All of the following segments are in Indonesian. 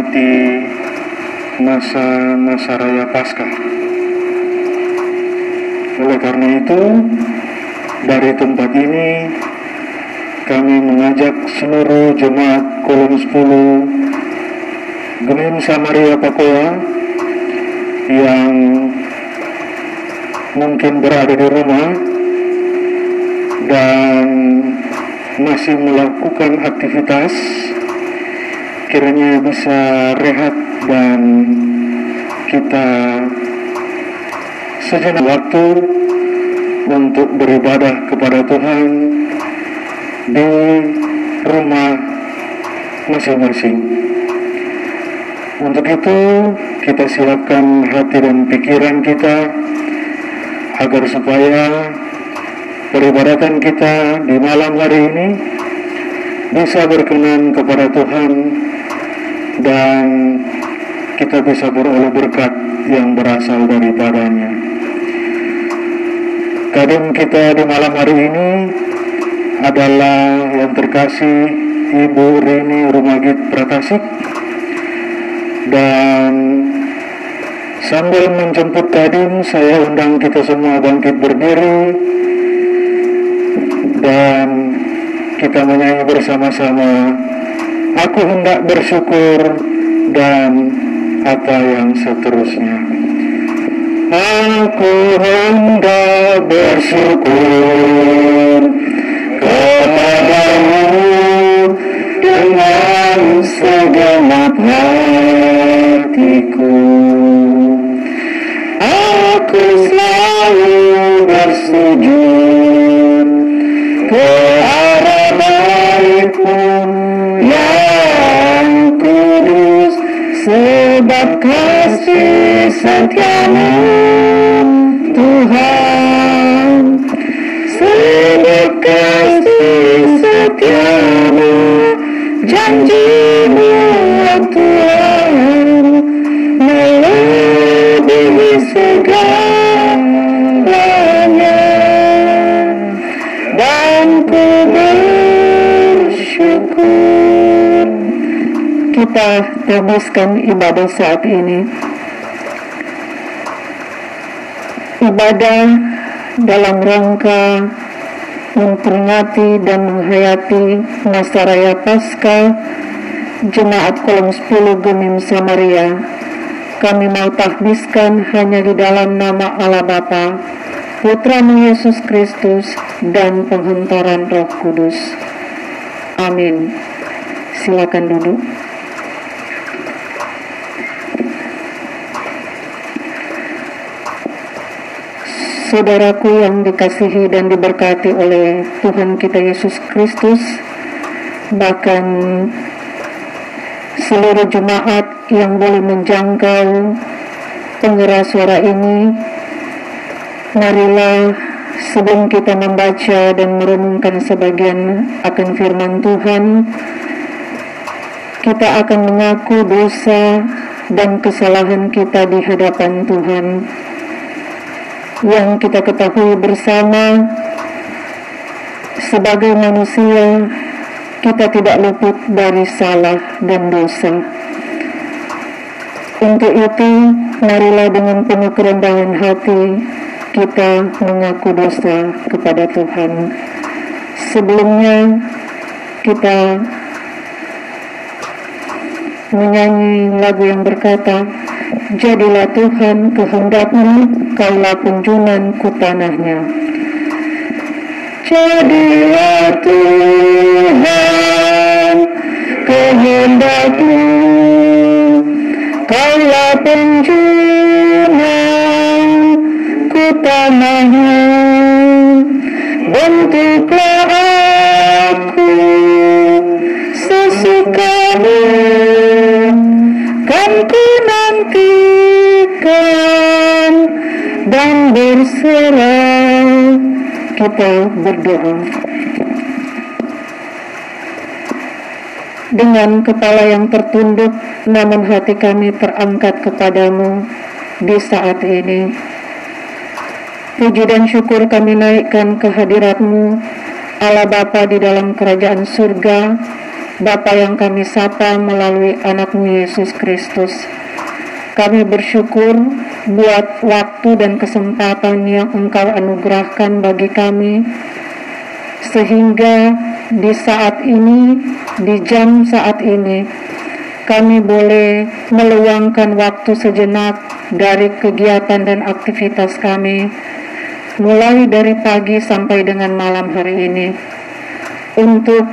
memperingati masa-masa raya Paskah. Oleh karena itu, dari tempat ini kami mengajak seluruh jemaat kolom 10 Genim Samaria Pakoa yang mungkin berada di rumah dan masih melakukan aktivitas kiranya bisa rehat dan kita sejenak waktu untuk beribadah kepada Tuhan di rumah masing-masing. Untuk itu, kita siapkan hati dan pikiran kita agar supaya peribadatan kita di malam hari ini bisa berkenan kepada Tuhan dan kita bisa beroleh berkat yang berasal daripadanya. Kadang kita di malam hari ini adalah yang terkasih Ibu Rini Rumagit Pratasik. Dan sambil menjemput Kadim saya undang kita semua bangkit berdiri. Dan kita menyanyi bersama-sama aku hendak bersyukur dan apa yang seterusnya. Aku hendak bersyukur kepadamu dengan segenap hatiku. Aku selalu bersujud setiamu Tuhan sebab kasih setiamu janjimu Tuhan melebihi segalanya. Dan ku bersyukur. Kita teruskan ibadah saat ini ibadah dalam rangka memperingati dan menghayati masa raya Paskah Jemaat Kolom 10 Gemim Samaria kami mau tahbiskan hanya di dalam nama Allah Bapa, Putramu Yesus Kristus, dan penghantaran Roh Kudus. Amin. Silakan duduk. Saudaraku yang dikasihi dan diberkati oleh Tuhan kita Yesus Kristus, bahkan seluruh jemaat yang boleh menjangkau pengeras suara ini, marilah sebelum kita membaca dan merenungkan sebagian akan firman Tuhan, kita akan mengaku dosa dan kesalahan kita di hadapan Tuhan yang kita ketahui bersama sebagai manusia kita tidak luput dari salah dan dosa. Untuk itu, marilah dengan penuh kerendahan hati kita mengaku dosa kepada Tuhan. Sebelumnya, kita menyanyi lagu yang berkata, Jadilah Tuhan kehendakmu, kaulah kunjungan ku tanahnya. Jadilah Tuhan kehendakmu, kaulah penjunan tanahnya. Bentuklah kita berdoa dengan kepala yang tertunduk namun hati kami terangkat kepadamu di saat ini puji dan syukur kami naikkan ke hadiratmu Allah Bapa di dalam kerajaan surga Bapa yang kami sapa melalui anakmu Yesus Kristus. Kami bersyukur buat waktu dan kesempatan yang Engkau anugerahkan bagi kami, sehingga di saat ini, di jam saat ini, kami boleh meluangkan waktu sejenak dari kegiatan dan aktivitas kami, mulai dari pagi sampai dengan malam hari ini, untuk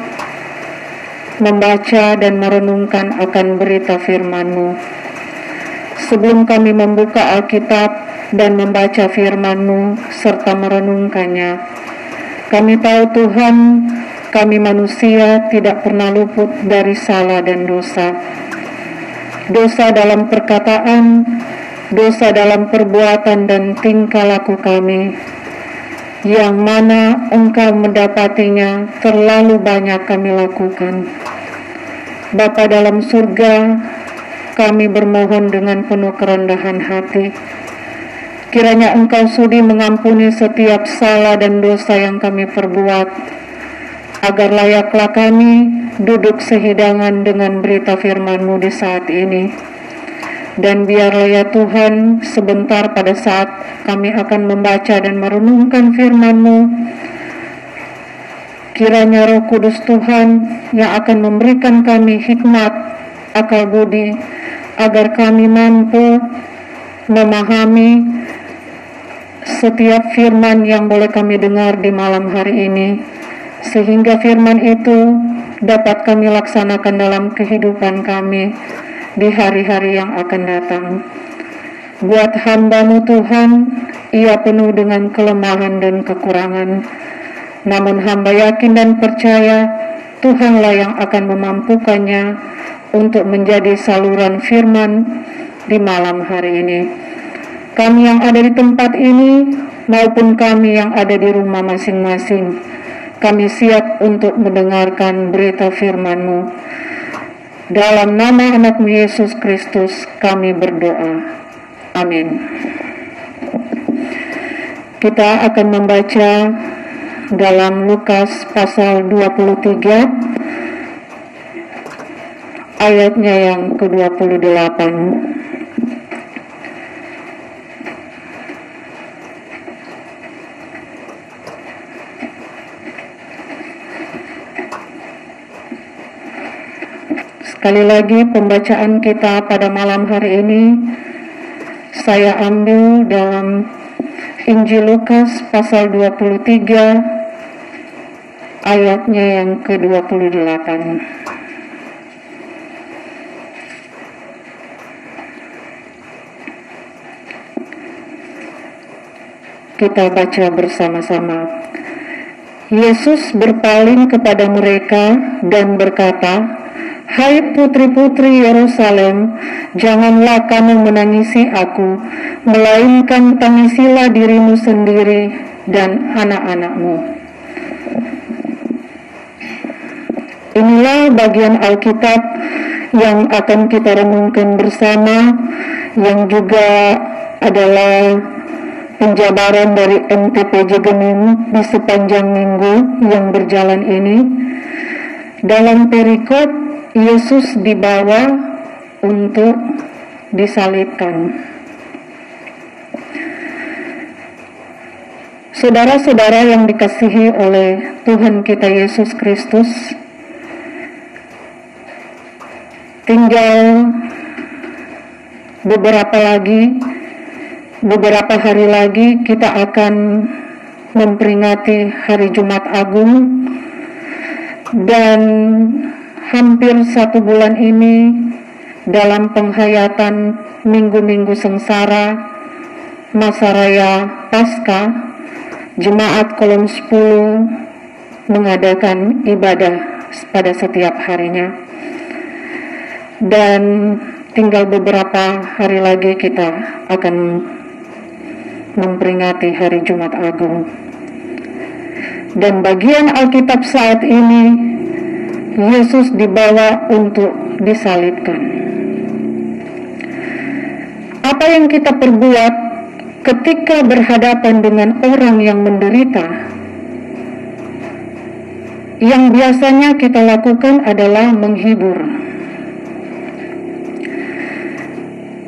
membaca dan merenungkan akan berita firman-Mu. Sebelum kami membuka Alkitab dan membaca firman-Mu serta merenungkannya, kami tahu Tuhan, kami manusia tidak pernah luput dari salah dan dosa dosa dalam perkataan, dosa dalam perbuatan dan tingkah laku kami, yang mana engkau mendapatinya terlalu banyak kami lakukan. Bapa dalam surga, kami bermohon dengan penuh kerendahan hati. Kiranya engkau sudi mengampuni setiap salah dan dosa yang kami perbuat, agar layaklah kami duduk sehidangan dengan berita firman-Mu di saat ini. Dan biarlah ya Tuhan, sebentar pada saat kami akan membaca dan merenungkan firman-Mu, kiranya roh kudus Tuhan yang akan memberikan kami hikmat, akal budi, agar kami mampu memahami setiap firman yang boleh kami dengar di malam hari ini sehingga firman itu dapat kami laksanakan dalam kehidupan kami di hari-hari yang akan datang. Buat hambamu Tuhan, ia penuh dengan kelemahan dan kekurangan. Namun hamba yakin dan percaya Tuhanlah yang akan memampukannya untuk menjadi saluran firman di malam hari ini. Kami yang ada di tempat ini maupun kami yang ada di rumah masing-masing kami siap untuk mendengarkan berita firman-Mu. Dalam nama anakmu Yesus Kristus kami berdoa. Amin. Kita akan membaca dalam Lukas pasal 23 ayatnya yang ke-28. Sekali lagi pembacaan kita pada malam hari ini saya ambil dalam Injil Lukas pasal 23 ayatnya yang ke-28. Kita baca bersama-sama. Yesus berpaling kepada mereka dan berkata, Hai putri-putri Yerusalem, janganlah kamu menangisi aku, melainkan tangisilah dirimu sendiri dan anak-anakmu. Inilah bagian Alkitab yang akan kita renungkan bersama, yang juga adalah penjabaran dari MTP Jegenim di sepanjang minggu yang berjalan ini. Dalam perikop Yesus dibawa untuk disalibkan. Saudara-saudara yang dikasihi oleh Tuhan kita Yesus Kristus, tinggal beberapa lagi, beberapa hari lagi kita akan memperingati hari Jumat Agung. Dan hampir satu bulan ini dalam penghayatan minggu-minggu sengsara masa raya Pasca jemaat kolom 10 mengadakan ibadah pada setiap harinya. Dan tinggal beberapa hari lagi kita akan memperingati hari Jumat Agung dan bagian Alkitab saat ini Yesus dibawa untuk disalibkan. Apa yang kita perbuat ketika berhadapan dengan orang yang menderita yang biasanya kita lakukan adalah menghibur.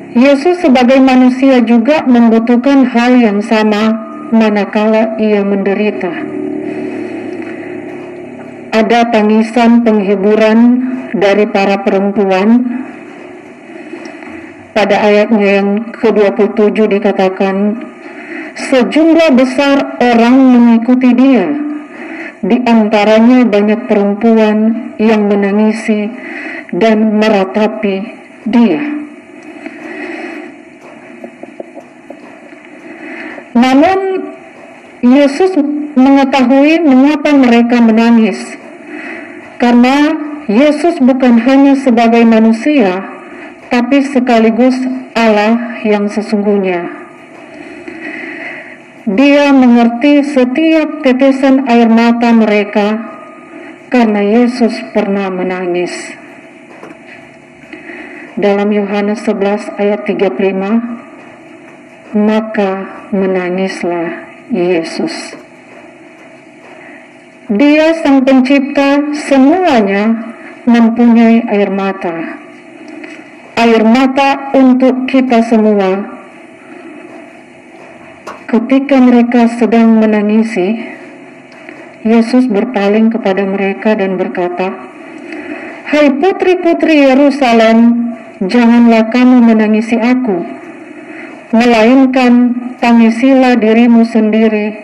Yesus sebagai manusia juga membutuhkan hal yang sama manakala ia menderita. Ada tangisan penghiburan dari para perempuan. Pada ayatnya yang ke-27 dikatakan, sejumlah besar orang mengikuti dia di antaranya banyak perempuan yang menangisi dan meratapi dia. Namun Yesus mengetahui mengapa mereka menangis. Karena Yesus bukan hanya sebagai manusia, tapi sekaligus Allah yang sesungguhnya. Dia mengerti setiap tetesan air mata mereka karena Yesus pernah menangis. Dalam Yohanes 11 ayat 35, maka menangislah Yesus. Dia sang pencipta semuanya mempunyai air mata. Air mata untuk kita semua Ketika mereka sedang menangisi, Yesus berpaling kepada mereka dan berkata, Hai putri-putri Yerusalem, janganlah kamu menangisi aku, melainkan tangisilah dirimu sendiri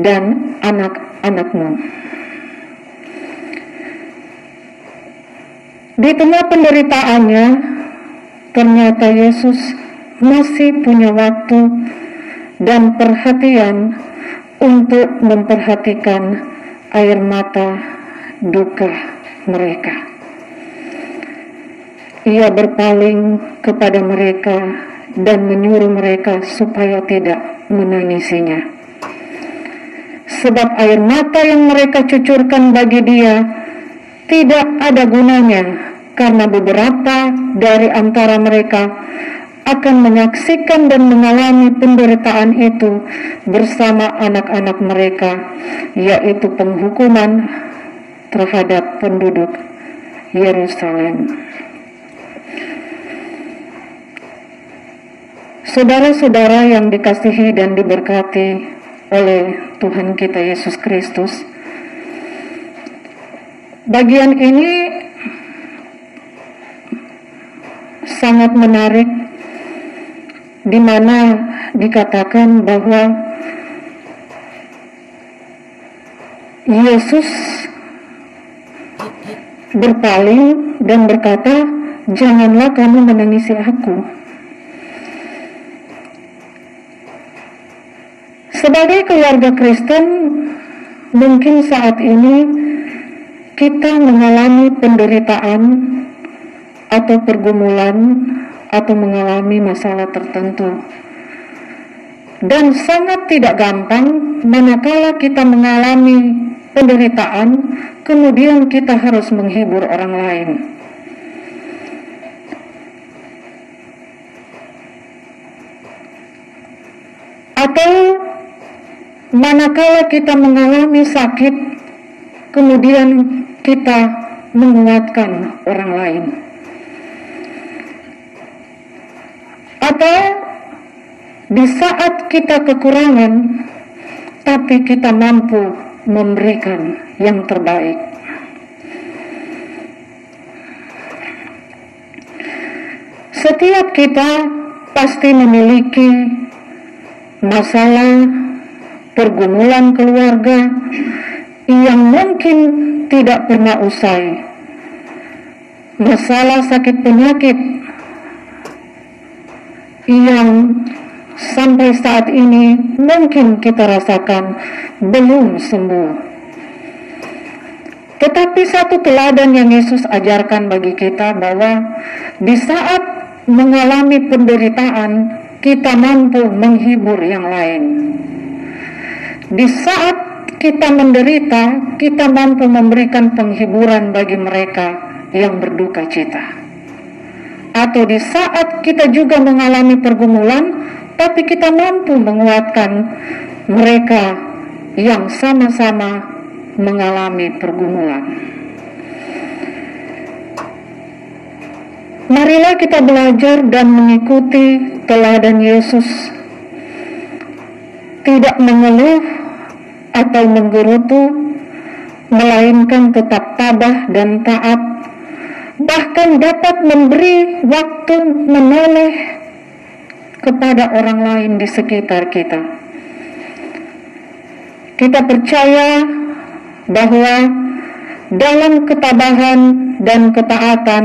dan anak-anakmu. Di tengah penderitaannya, ternyata Yesus masih punya waktu dan perhatian untuk memperhatikan air mata duka mereka. Ia berpaling kepada mereka dan menyuruh mereka supaya tidak menangisinya. Sebab air mata yang mereka cucurkan bagi dia tidak ada gunanya karena beberapa dari antara mereka akan menyaksikan dan mengalami penderitaan itu bersama anak-anak mereka, yaitu penghukuman terhadap penduduk Yerusalem. Saudara-saudara yang dikasihi dan diberkati oleh Tuhan kita Yesus Kristus, bagian ini sangat menarik di mana dikatakan bahwa Yesus berpaling dan berkata, "Janganlah kamu menangisi aku." Sebagai keluarga Kristen, mungkin saat ini kita mengalami penderitaan atau pergumulan atau mengalami masalah tertentu. Dan sangat tidak gampang manakala kita mengalami penderitaan, kemudian kita harus menghibur orang lain. Atau manakala kita mengalami sakit, kemudian kita menguatkan orang lain. Atau di saat kita kekurangan, tapi kita mampu memberikan yang terbaik. Setiap kita pasti memiliki masalah pergumulan keluarga yang mungkin tidak pernah usai. Masalah sakit penyakit yang sampai saat ini mungkin kita rasakan belum sembuh. Tetapi satu teladan yang Yesus ajarkan bagi kita bahwa di saat mengalami penderitaan kita mampu menghibur yang lain. Di saat kita menderita, kita mampu memberikan penghiburan bagi mereka yang berduka cita atau di saat kita juga mengalami pergumulan, tapi kita mampu menguatkan mereka yang sama-sama mengalami pergumulan. Marilah kita belajar dan mengikuti teladan Yesus. Tidak mengeluh atau menggerutu, melainkan tetap tabah dan taat, bahkan dapat memberi waktu menoleh kepada orang lain di sekitar kita. Kita percaya bahwa dalam ketabahan dan ketaatan,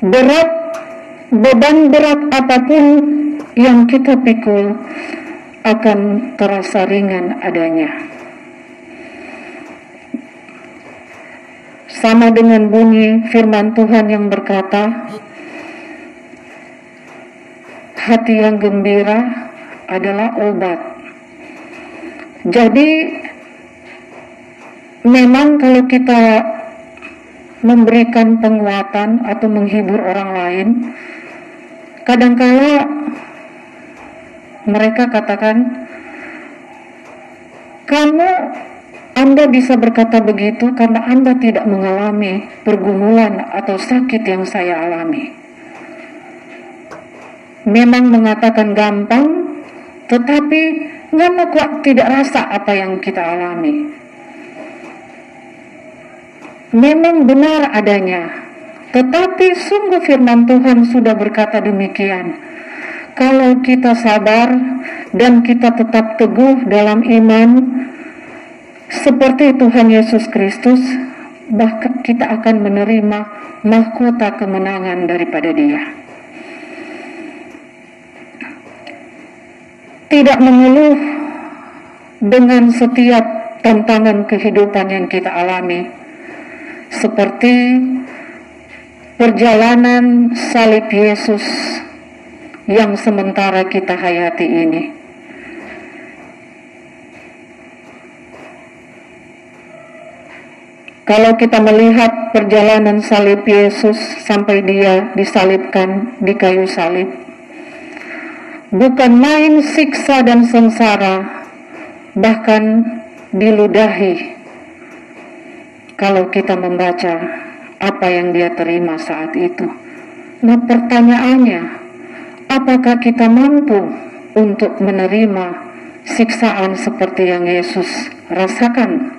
berat beban berat apa pun yang kita pikul akan terasa ringan adanya. Sama dengan bunyi firman Tuhan yang berkata, hati yang gembira adalah obat. Jadi memang kalau kita memberikan penguatan atau menghibur orang lain, kadangkala mereka katakan, kamu Anda bisa berkata begitu karena Anda tidak mengalami pergumulan atau sakit yang saya alami. Memang mengatakan gampang, tetapi nggak kok tidak rasa apa yang kita alami. Memang benar adanya, tetapi sungguh firman Tuhan sudah berkata demikian. Kalau kita sabar dan kita tetap teguh dalam iman seperti Tuhan Yesus Kristus, bahkan kita akan menerima mahkota kemenangan daripada Dia. Tidak mengeluh dengan setiap tantangan kehidupan yang kita alami, seperti perjalanan salib Yesus yang sementara kita hayati ini. Kalau kita melihat perjalanan salib Yesus sampai dia disalibkan di kayu salib, bukan main siksa dan sengsara, bahkan diludahi. Kalau kita membaca apa yang dia terima saat itu. Nah pertanyaannya, apakah kita mampu untuk menerima siksaan seperti yang Yesus rasakan?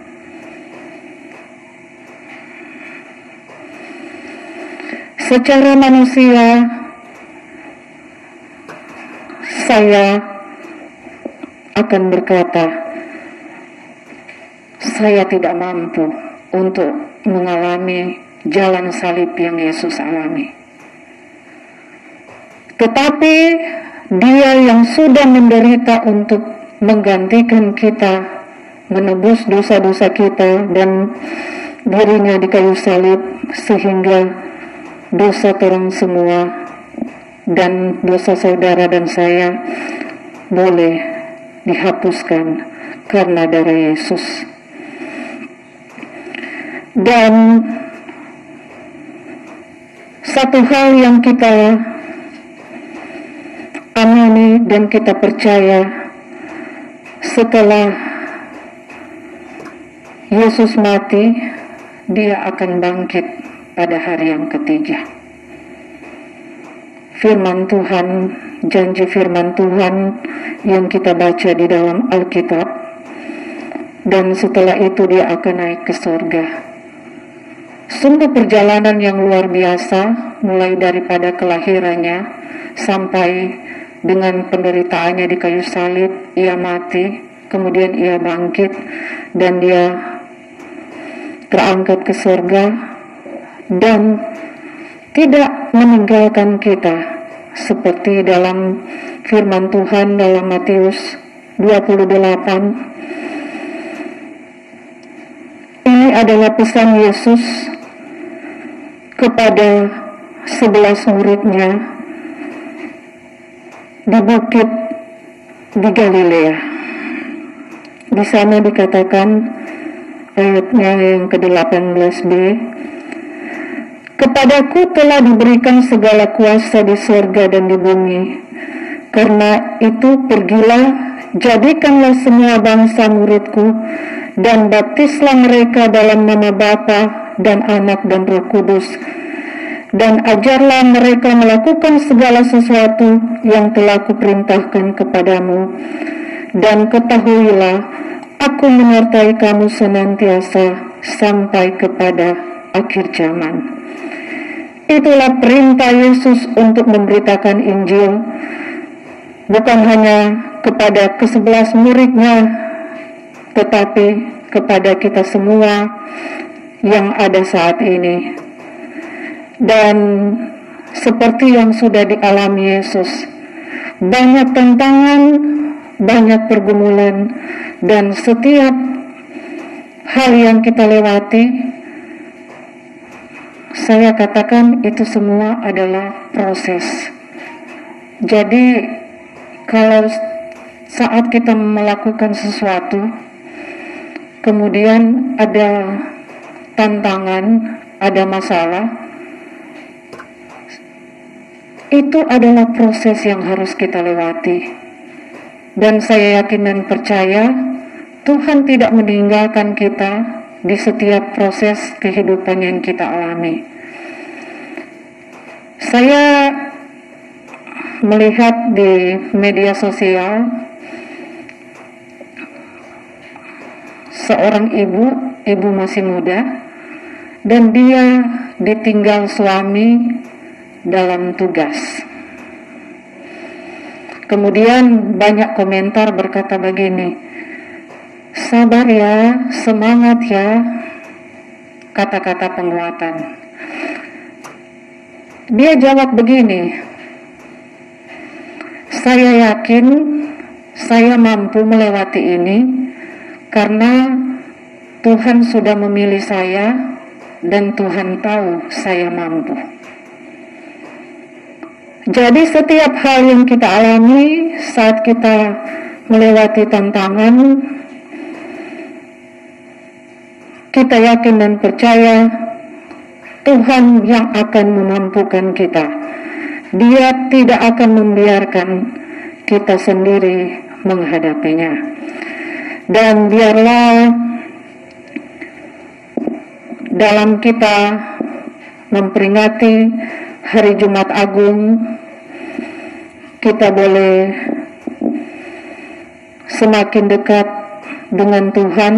Secara manusia, saya akan berkata, saya tidak mampu untuk mengalami jalan salib yang Yesus alami. Tetapi dia yang sudah menderita untuk menggantikan kita, menebus dosa-dosa kita dan dirinya di kayu salib sehingga dosa orang semua dan dosa saudara dan saya boleh dihapuskan karena darah Yesus. Dan satu hal yang kita amini dan kita percaya setelah Yesus mati, dia akan bangkit pada hari yang ketiga. Firman Tuhan, janji firman Tuhan yang kita baca di dalam Alkitab, dan setelah itu dia akan naik ke surga Sungguh perjalanan yang luar biasa, mulai daripada kelahirannya sampai dengan penderitaannya di kayu salib, ia mati, kemudian ia bangkit, dan dia terangkat ke surga, dan tidak meninggalkan kita, seperti dalam firman Tuhan dalam Matius 28. Ini adalah pesan Yesus kepada sebelas muridnya di bukit di Galilea. Di sana dikatakan ayatnya yang ke-18b Kepadaku telah diberikan segala kuasa di surga dan di bumi. Karena itu pergilah, jadikanlah semua bangsa muridku dan baptislah mereka dalam nama Bapa dan Anak dan Roh Kudus dan ajarlah mereka melakukan segala sesuatu yang telah kuperintahkan kepadamu dan ketahuilah aku menyertai kamu senantiasa sampai kepada akhir zaman. Itulah perintah Yesus untuk memberitakan Injil bukan hanya kepada kesebelas muridnya tetapi kepada kita semua yang ada saat ini. Dan seperti yang sudah dialami Yesus, banyak tantangan, banyak pergumulan, dan setiap hal yang kita lewati, saya katakan itu semua adalah proses. Jadi, kalau saat kita melakukan sesuatu, kemudian ada tantangan, ada masalah, itu adalah proses yang harus kita lewati. Dan saya yakin dan percaya Tuhan tidak meninggalkan kita di setiap proses kehidupan yang kita alami. Saya melihat di media sosial seorang ibu, ibu masih muda, dan dia ditinggal suami dalam tugas. Kemudian banyak komentar berkata begini, sabar ya, semangat ya, kata-kata penguatan. Dia jawab begini, saya yakin saya mampu melewati ini karena Tuhan sudah memilih saya dan Tuhan tahu saya mampu. Jadi setiap hal yang kita alami saat kita melewati tantangan, kita yakin dan percaya Tuhan yang akan memampukan kita. Dia tidak akan membiarkan kita sendiri menghadapinya dan biarlah dalam kita memperingati hari Jumat Agung kita boleh semakin dekat dengan Tuhan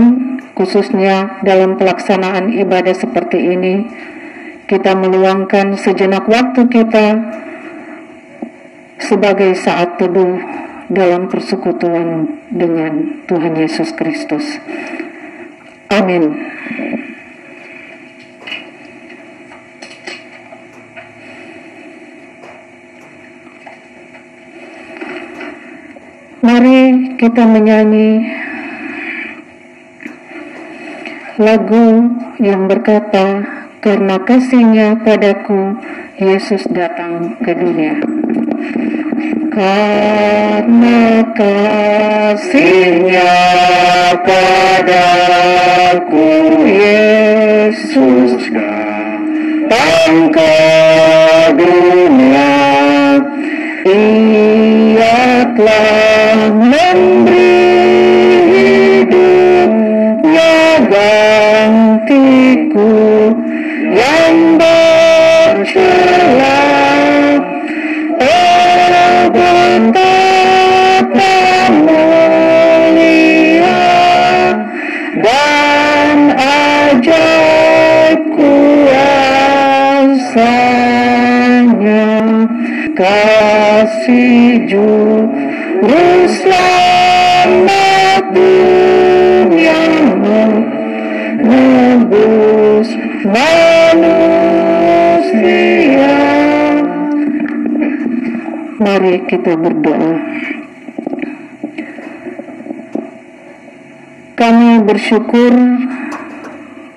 khususnya dalam pelaksanaan ibadah seperti ini kita meluangkan sejenak waktu kita sebagai saat teduh dalam persekutuan dengan Tuhan Yesus Kristus. Amin. Mari kita menyanyi lagu yang berkata, "Karena kasihnya padaku, Yesus datang ke dunia." karena kasihnya padaku Yesus datang ke dunia ia telah memberi hidupnya kasih juru selamat dunia menebus manusia mari kita berdoa kami bersyukur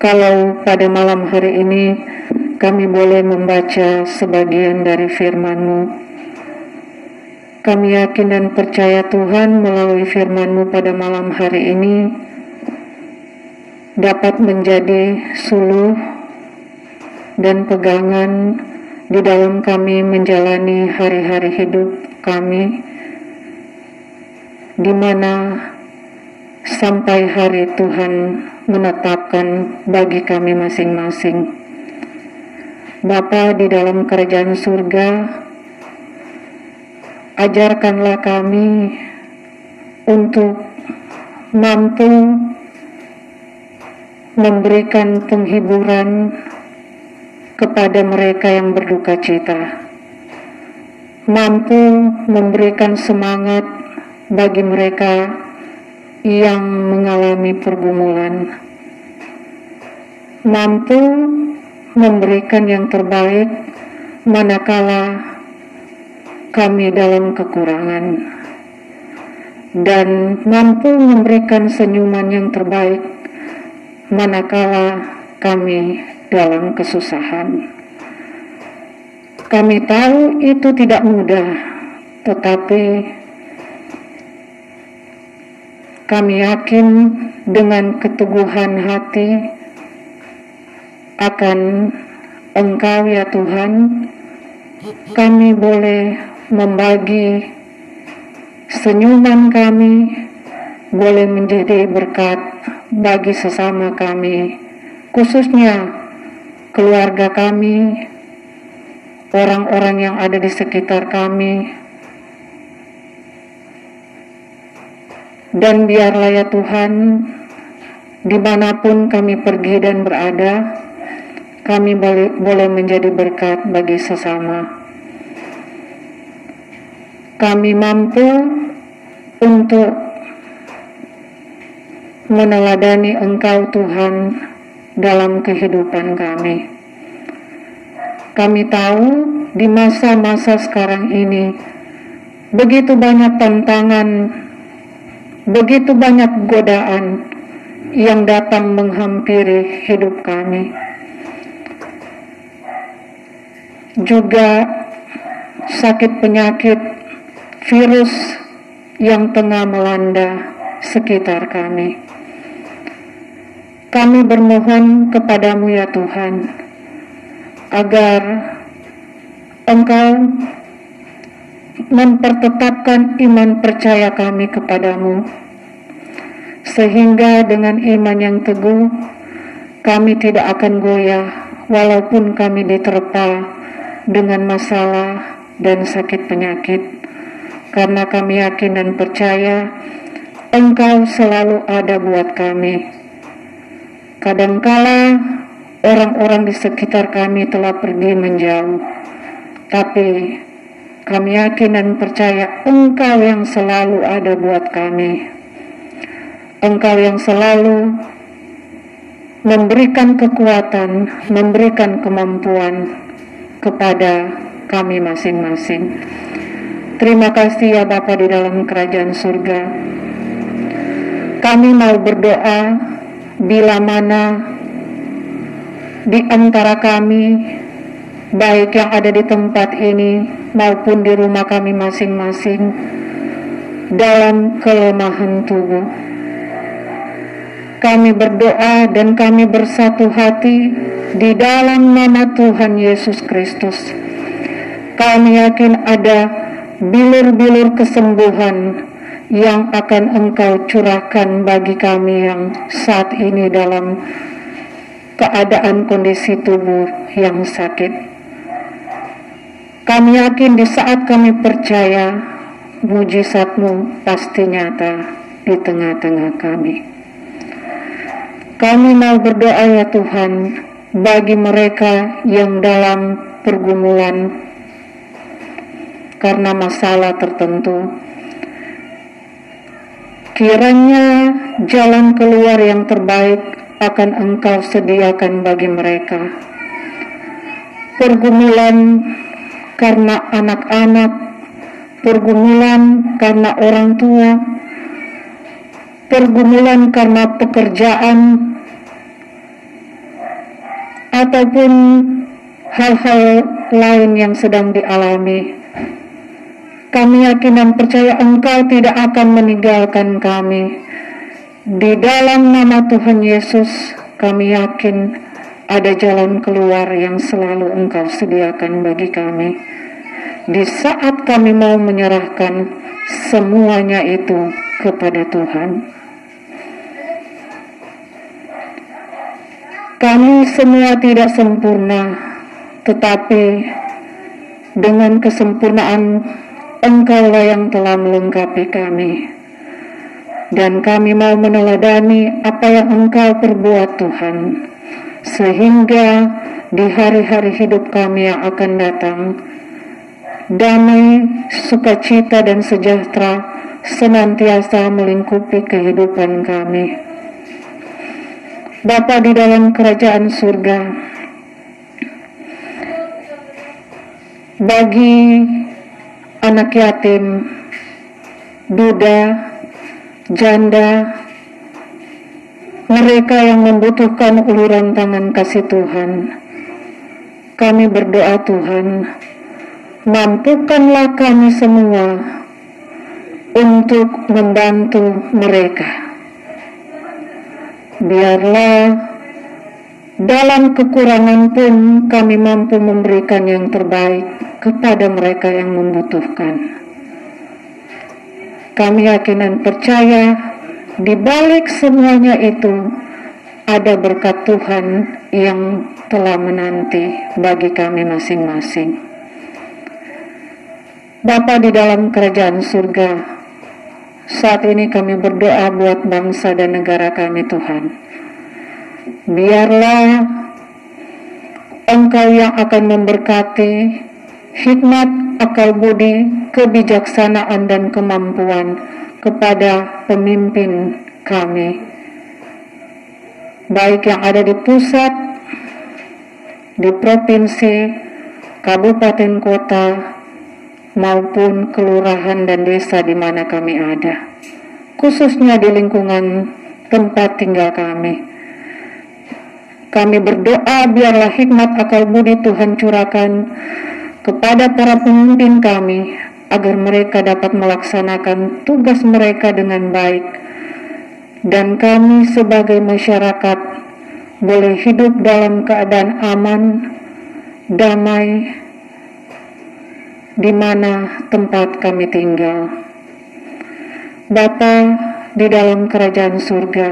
kalau pada malam hari ini kami boleh membaca sebagian dari firman-Mu. Kami yakin dan percaya Tuhan melalui firman-Mu pada malam hari ini dapat menjadi suluh dan pegangan di dalam kami menjalani hari-hari hidup kami di mana sampai hari Tuhan menetapkan bagi kami masing-masing. Bapa di dalam kerajaan surga, ajarkanlah kami untuk mampu memberikan penghiburan kepada mereka yang berduka cita, mampu memberikan semangat bagi mereka yang mengalami pergumulan, mampu memberikan yang terbaik manakala kami dalam kekurangan dan mampu memberikan senyuman yang terbaik manakala kami dalam kesusahan. Kami tahu itu tidak mudah, tetapi kami yakin dengan keteguhan hati akan Engkau ya Tuhan, kami boleh membagi senyuman kami boleh menjadi berkat bagi sesama kami, khususnya keluarga kami, orang-orang yang ada di sekitar kami. Dan biarlah ya Tuhan, di mana pun kami pergi dan berada, kami boleh, menjadi berkat bagi sesama kami mampu untuk meneladani Engkau Tuhan dalam kehidupan kami. Kami tahu di masa-masa sekarang ini begitu banyak tantangan, begitu banyak godaan yang datang menghampiri hidup kami. Juga sakit penyakit virus yang tengah melanda sekitar kami. Kami bermohon kepadamu ya Tuhan, agar Engkau mempertetapkan iman percaya kami kepadamu, sehingga dengan iman yang teguh, kami tidak akan goyah walaupun kami diterpa dengan masalah dan sakit penyakit karena kami yakin dan percaya Engkau selalu ada buat kami. Kadangkala orang-orang di sekitar kami telah pergi menjauh, tapi kami yakin dan percaya Engkau yang selalu ada buat kami. Engkau yang selalu memberikan kekuatan, memberikan kemampuan kepada kami masing-masing. Terima kasih ya Bapa di dalam kerajaan surga. Kami mau berdoa bila mana di antara kami baik yang ada di tempat ini maupun di rumah kami masing-masing dalam kelemahan tubuh. Kami berdoa dan kami bersatu hati di dalam nama Tuhan Yesus Kristus. Kami yakin ada bilur-bilur kesembuhan yang akan Engkau curahkan bagi kami yang saat ini dalam keadaan kondisi tubuh yang sakit. Kami yakin di saat kami percaya mujizatmu pasti nyata di tengah-tengah kami. Kami mau berdoa ya Tuhan bagi mereka yang dalam pergumulan karena masalah tertentu. Kiranya jalan keluar yang terbaik akan Engkau sediakan bagi mereka. Pergumulan karena anak-anak, pergumulan karena orang tua, pergumulan karena pekerjaan, ataupun hal-hal lain yang sedang dialami kami yakin dan percaya Engkau tidak akan meninggalkan kami. Di dalam nama Tuhan Yesus, kami yakin ada jalan keluar yang selalu Engkau sediakan bagi kami. Di saat kami mau menyerahkan semuanya itu kepada Tuhan, kami semua tidak sempurna, tetapi dengan kesempurnaan Engkaulah yang telah melengkapi kami. Dan kami mau meneladani apa yang Engkau perbuat Tuhan, sehingga di hari-hari hidup kami yang akan datang, damai, sukacita, dan sejahtera senantiasa melingkupi kehidupan kami. Bapa di dalam kerajaan surga, bagi anak yatim, duda, janda, mereka yang membutuhkan uluran tangan kasih Tuhan. Kami berdoa Tuhan, mampukanlah kami semua untuk membantu mereka. Biarlah dalam kekurangan pun kami mampu memberikan yang terbaik kepada mereka yang membutuhkan. Kami yakin dan percaya di balik semuanya itu ada berkat Tuhan yang telah menanti bagi kami masing-masing. Bapa di dalam kerajaan surga, saat ini kami berdoa buat bangsa dan negara kami Tuhan. Biarlah Engkau yang akan memberkati hikmat, akal budi, kebijaksanaan dan kemampuan kepada pemimpin kami, baik yang ada di pusat, di provinsi, kabupaten kota, maupun kelurahan dan desa di mana kami ada, khususnya di lingkungan tempat tinggal kami. Kami berdoa biarlah hikmat akal budi Tuhan curahkan kepada para pemimpin kami agar mereka dapat melaksanakan tugas mereka dengan baik dan kami sebagai masyarakat boleh hidup dalam keadaan aman, damai, di mana tempat kami tinggal. Bapa di dalam kerajaan surga,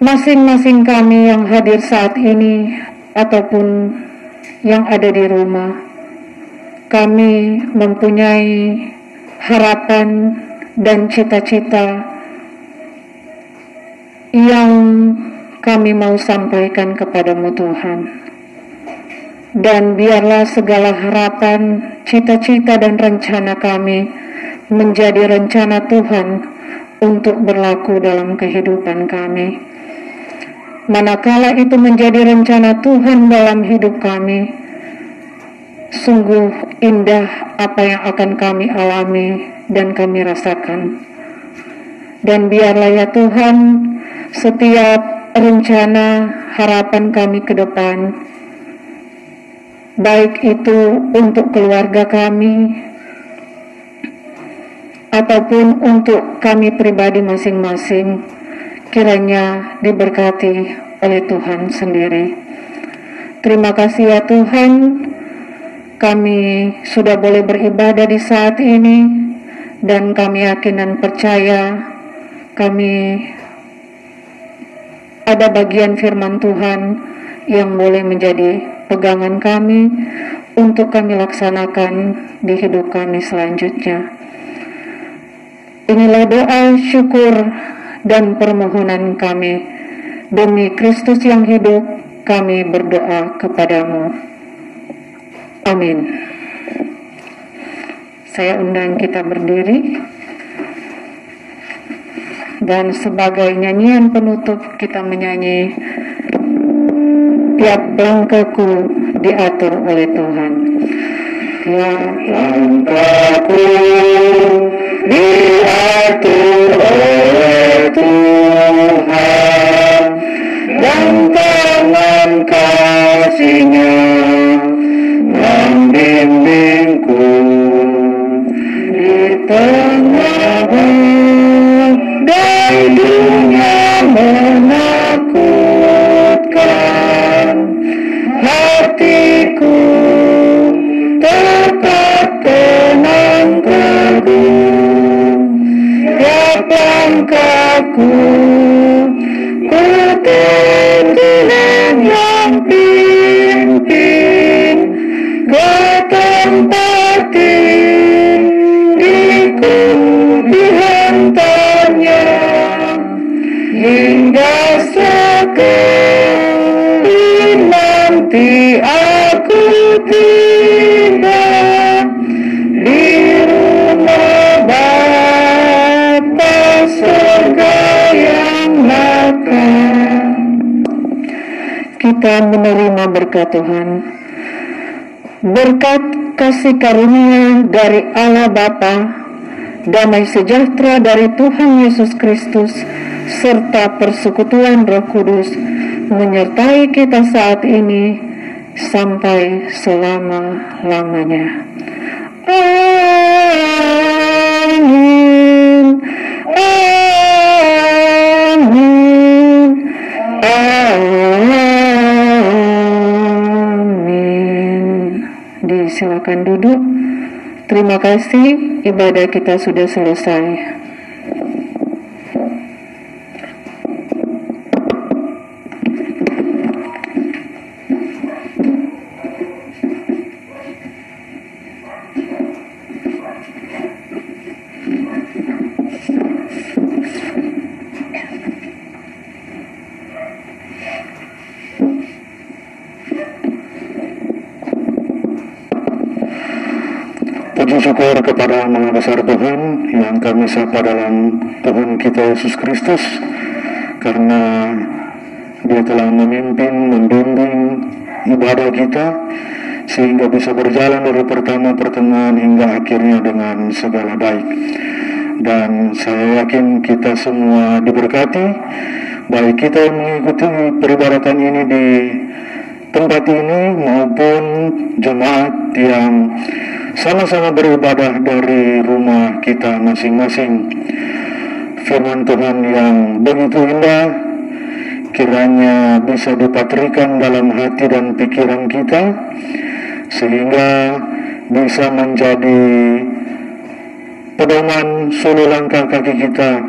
masing-masing kami yang hadir saat ini ataupun yang ada di rumah, kami mempunyai harapan dan cita-cita yang kami mau sampaikan kepadamu Tuhan dan biarlah segala harapan, cita-cita dan rencana kami menjadi rencana Tuhan untuk berlaku dalam kehidupan kami. Manakala itu menjadi rencana Tuhan dalam hidup kami, sungguh indah apa yang akan kami alami dan kami rasakan. Dan biarlah ya Tuhan, setiap rencana harapan kami ke depan, baik itu untuk keluarga kami ataupun untuk kami pribadi masing-masing, kiranya diberkati oleh Tuhan sendiri. Terima kasih ya Tuhan, kami sudah boleh beribadah di saat ini, dan kami yakin dan percaya kami ada bagian firman Tuhan yang boleh menjadi pegangan kami untuk kami laksanakan di hidup kami selanjutnya. Inilah doa syukur dan permohonan kami demi Kristus yang hidup kami berdoa kepadamu. Amin. Saya undang kita berdiri dan sebagai nyanyian penutup kita menyanyi tiap langkahku diatur oleh Tuhan. Tiap langkahku diatur oleh Tuhan dan tangan kasihnya membimbingku di tengah kita menerima berkat Tuhan berkat kasih karunia dari Allah Bapa damai sejahtera dari Tuhan Yesus Kristus serta persekutuan Roh Kudus menyertai kita saat ini sampai selama-lamanya. Amin. Amin. Amin. Disilakan duduk. Terima kasih, ibadah kita sudah selesai. Kepada Maha Besar Tuhan yang kami sapa dalam Tuhan kita Yesus Kristus karena dia telah memimpin, membimbing ibadah kita sehingga bisa berjalan dari pertama pertengahan hingga akhirnya dengan segala baik. Dan saya yakin kita semua diberkati baik kita yang mengikuti peribadatan ini di tempat ini maupun jemaat yang sama-sama beribadah dari rumah kita masing-masing. Firman Tuhan yang begitu indah kiranya bisa dipatrikan dalam hati dan pikiran kita sehingga bisa menjadi pedoman sulu langkah kaki kita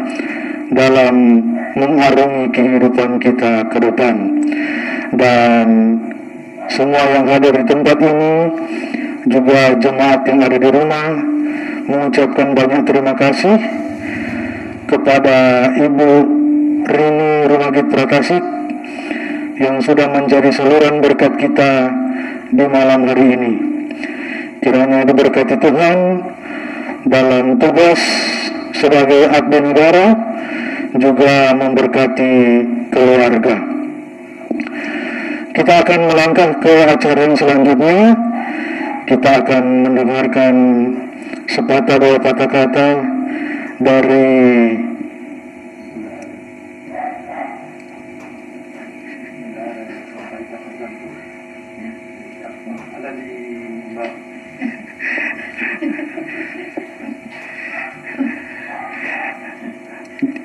dalam mengarungi kehidupan kita ke depan dan semua yang hadir di tempat ini juga jemaat yang ada di rumah mengucapkan banyak terima kasih kepada Ibu Rini Rumagit Pratasik yang sudah menjadi saluran berkat kita di malam hari ini. Kiranya diberkati Tuhan dalam tugas sebagai abdi negara juga memberkati keluarga. Kita akan melangkah ke acara yang selanjutnya kita akan mendengarkan sepatah dua patah kata dari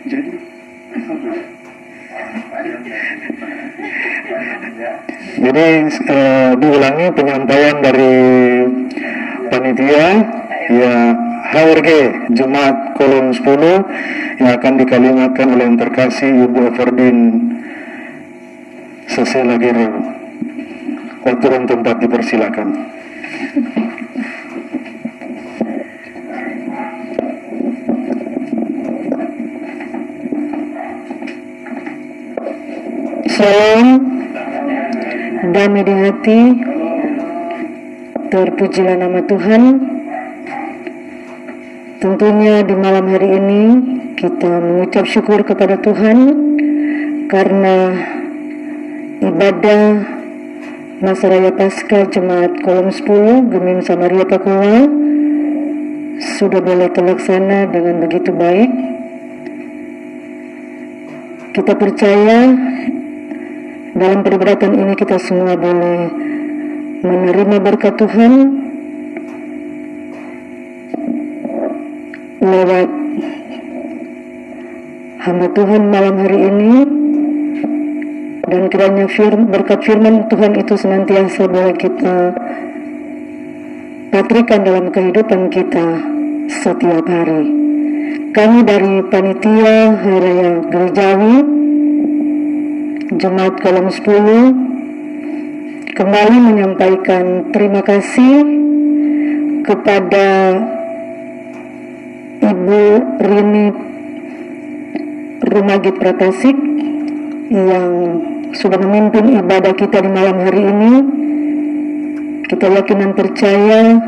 Jadi uh, diulangi penyampaian dari panitia ya HRG Jemaat Kolom 10 yang akan dikalimatkan oleh yang terkasih Ibu Everdin Sesela Gereu. Waktu dan tempat dipersilakan. Salam. Damai di hati. Terpujilah nama Tuhan. Tentunya di malam hari ini kita mengucap syukur kepada Tuhan karena ibadah masa raya Paskah Jemaat Kolom 10 Gemim Samaria Papua sudah boleh terlaksana dengan begitu baik. Kita percaya dalam peribadatan ini kita semua boleh menerima berkat Tuhan lewat hamba Tuhan malam hari ini dan kiranya firman, berkat firman Tuhan itu senantiasa boleh kita patrikan dalam kehidupan kita setiap hari. Kami dari panitia Hari Raya Gerejawi Jemaat Kolom 10 kembali menyampaikan terima kasih kepada Ibu Rini Rumagit Pratasik yang sudah memimpin ibadah kita di malam hari ini. Kita yakin dan percaya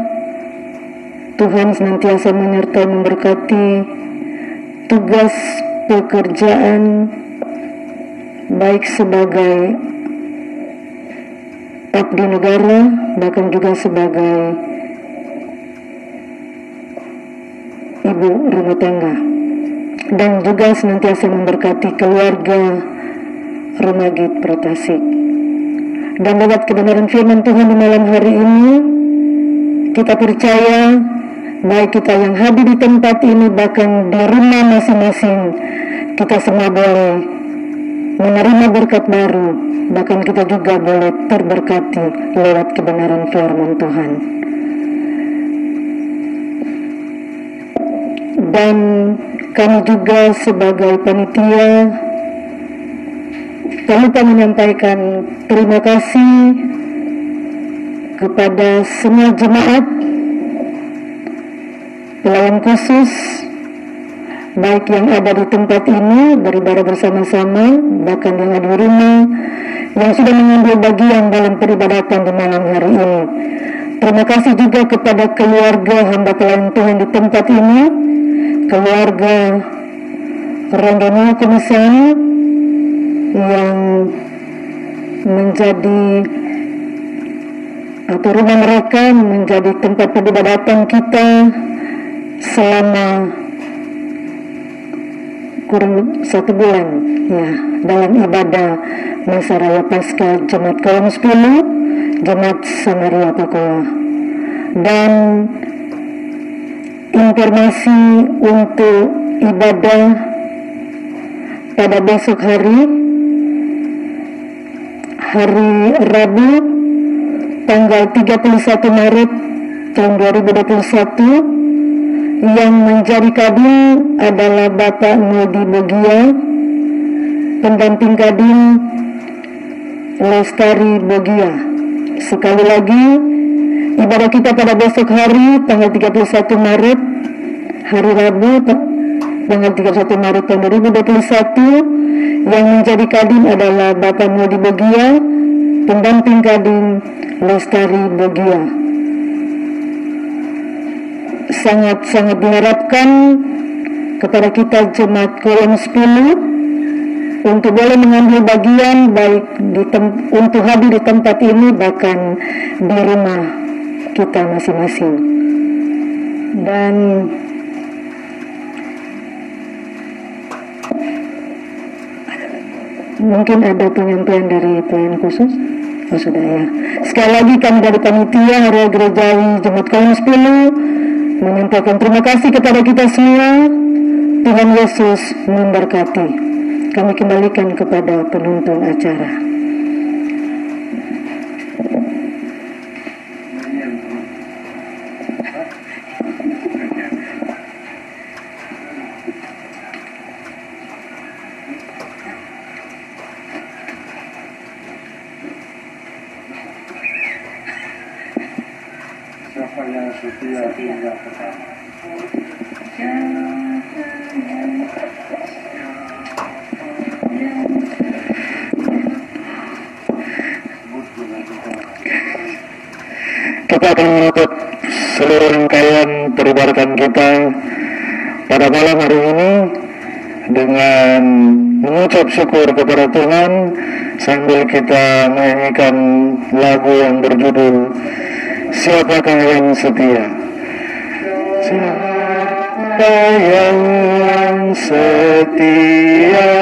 Tuhan senantiasa menyertai memberkati tugas pekerjaan baik sebagai abdi negara bahkan juga sebagai ibu rumah tangga dan juga senantiasa memberkati keluarga Rumagit Protasik. Dan lewat kebenaran firman Tuhan di malam hari ini, kita percaya baik kita yang hadir di tempat ini bahkan di rumah masing-masing, kita semua boleh menerima berkat baru, bahkan kita juga boleh terberkati lewat kebenaran firman Tuhan. Dan kami juga sebagai panitia tak lupa menyampaikan terima kasih kepada semua jemaat pelayan khusus baik yang ada di tempat ini beribadah bersama-sama bahkan yang ada di rumah yang sudah mengambil bagian dalam peribadatan di malam hari ini. Terima kasih juga kepada keluarga hamba pelayan Tuhan di tempat ini keluarga Rondonio Kumisan yang menjadi atau rumah mereka menjadi tempat peribadatan kita selama kurang satu bulan ya. Dalam ibadah masa raya pasca Jemaat Kolom 10 Jemaat Samaria Papua dan informasi untuk ibadah pada besok hari hari Rabu tanggal 31 Maret tahun 2021 yang menjadi kadin adalah Bapak Nodi Bogia pendamping kadin Lestari Bogia sekali lagi Ibadah kita pada besok hari tanggal 31 Maret hari Rabu tanggal 31 Maret tahun 2021 yang menjadi kadin adalah Bapak Modi Bogia, pendamping kadin Lestari Bogia. Sangat-sangat diharapkan kepada kita jemaat kolom 10 untuk boleh mengambil bagian baik di untuk hadir di tempat ini bahkan di rumah kita masing-masing. Dan mungkin ada penyampaian dari pelayan khusus? Oh sudah ya. Sekali lagi kami dari panitia Area Gerejawi Jemaat Kaum 10 menyampaikan terima kasih kepada kita semua. Tuhan Yesus memberkati. Kami kembalikan kepada penonton acara kita akan menutup seluruh rangkaian peribadatan kita pada malam hari ini dengan mengucap syukur kepada Tuhan sambil kita menyanyikan lagu yang berjudul Siapakah yang setia? Siapa yang setia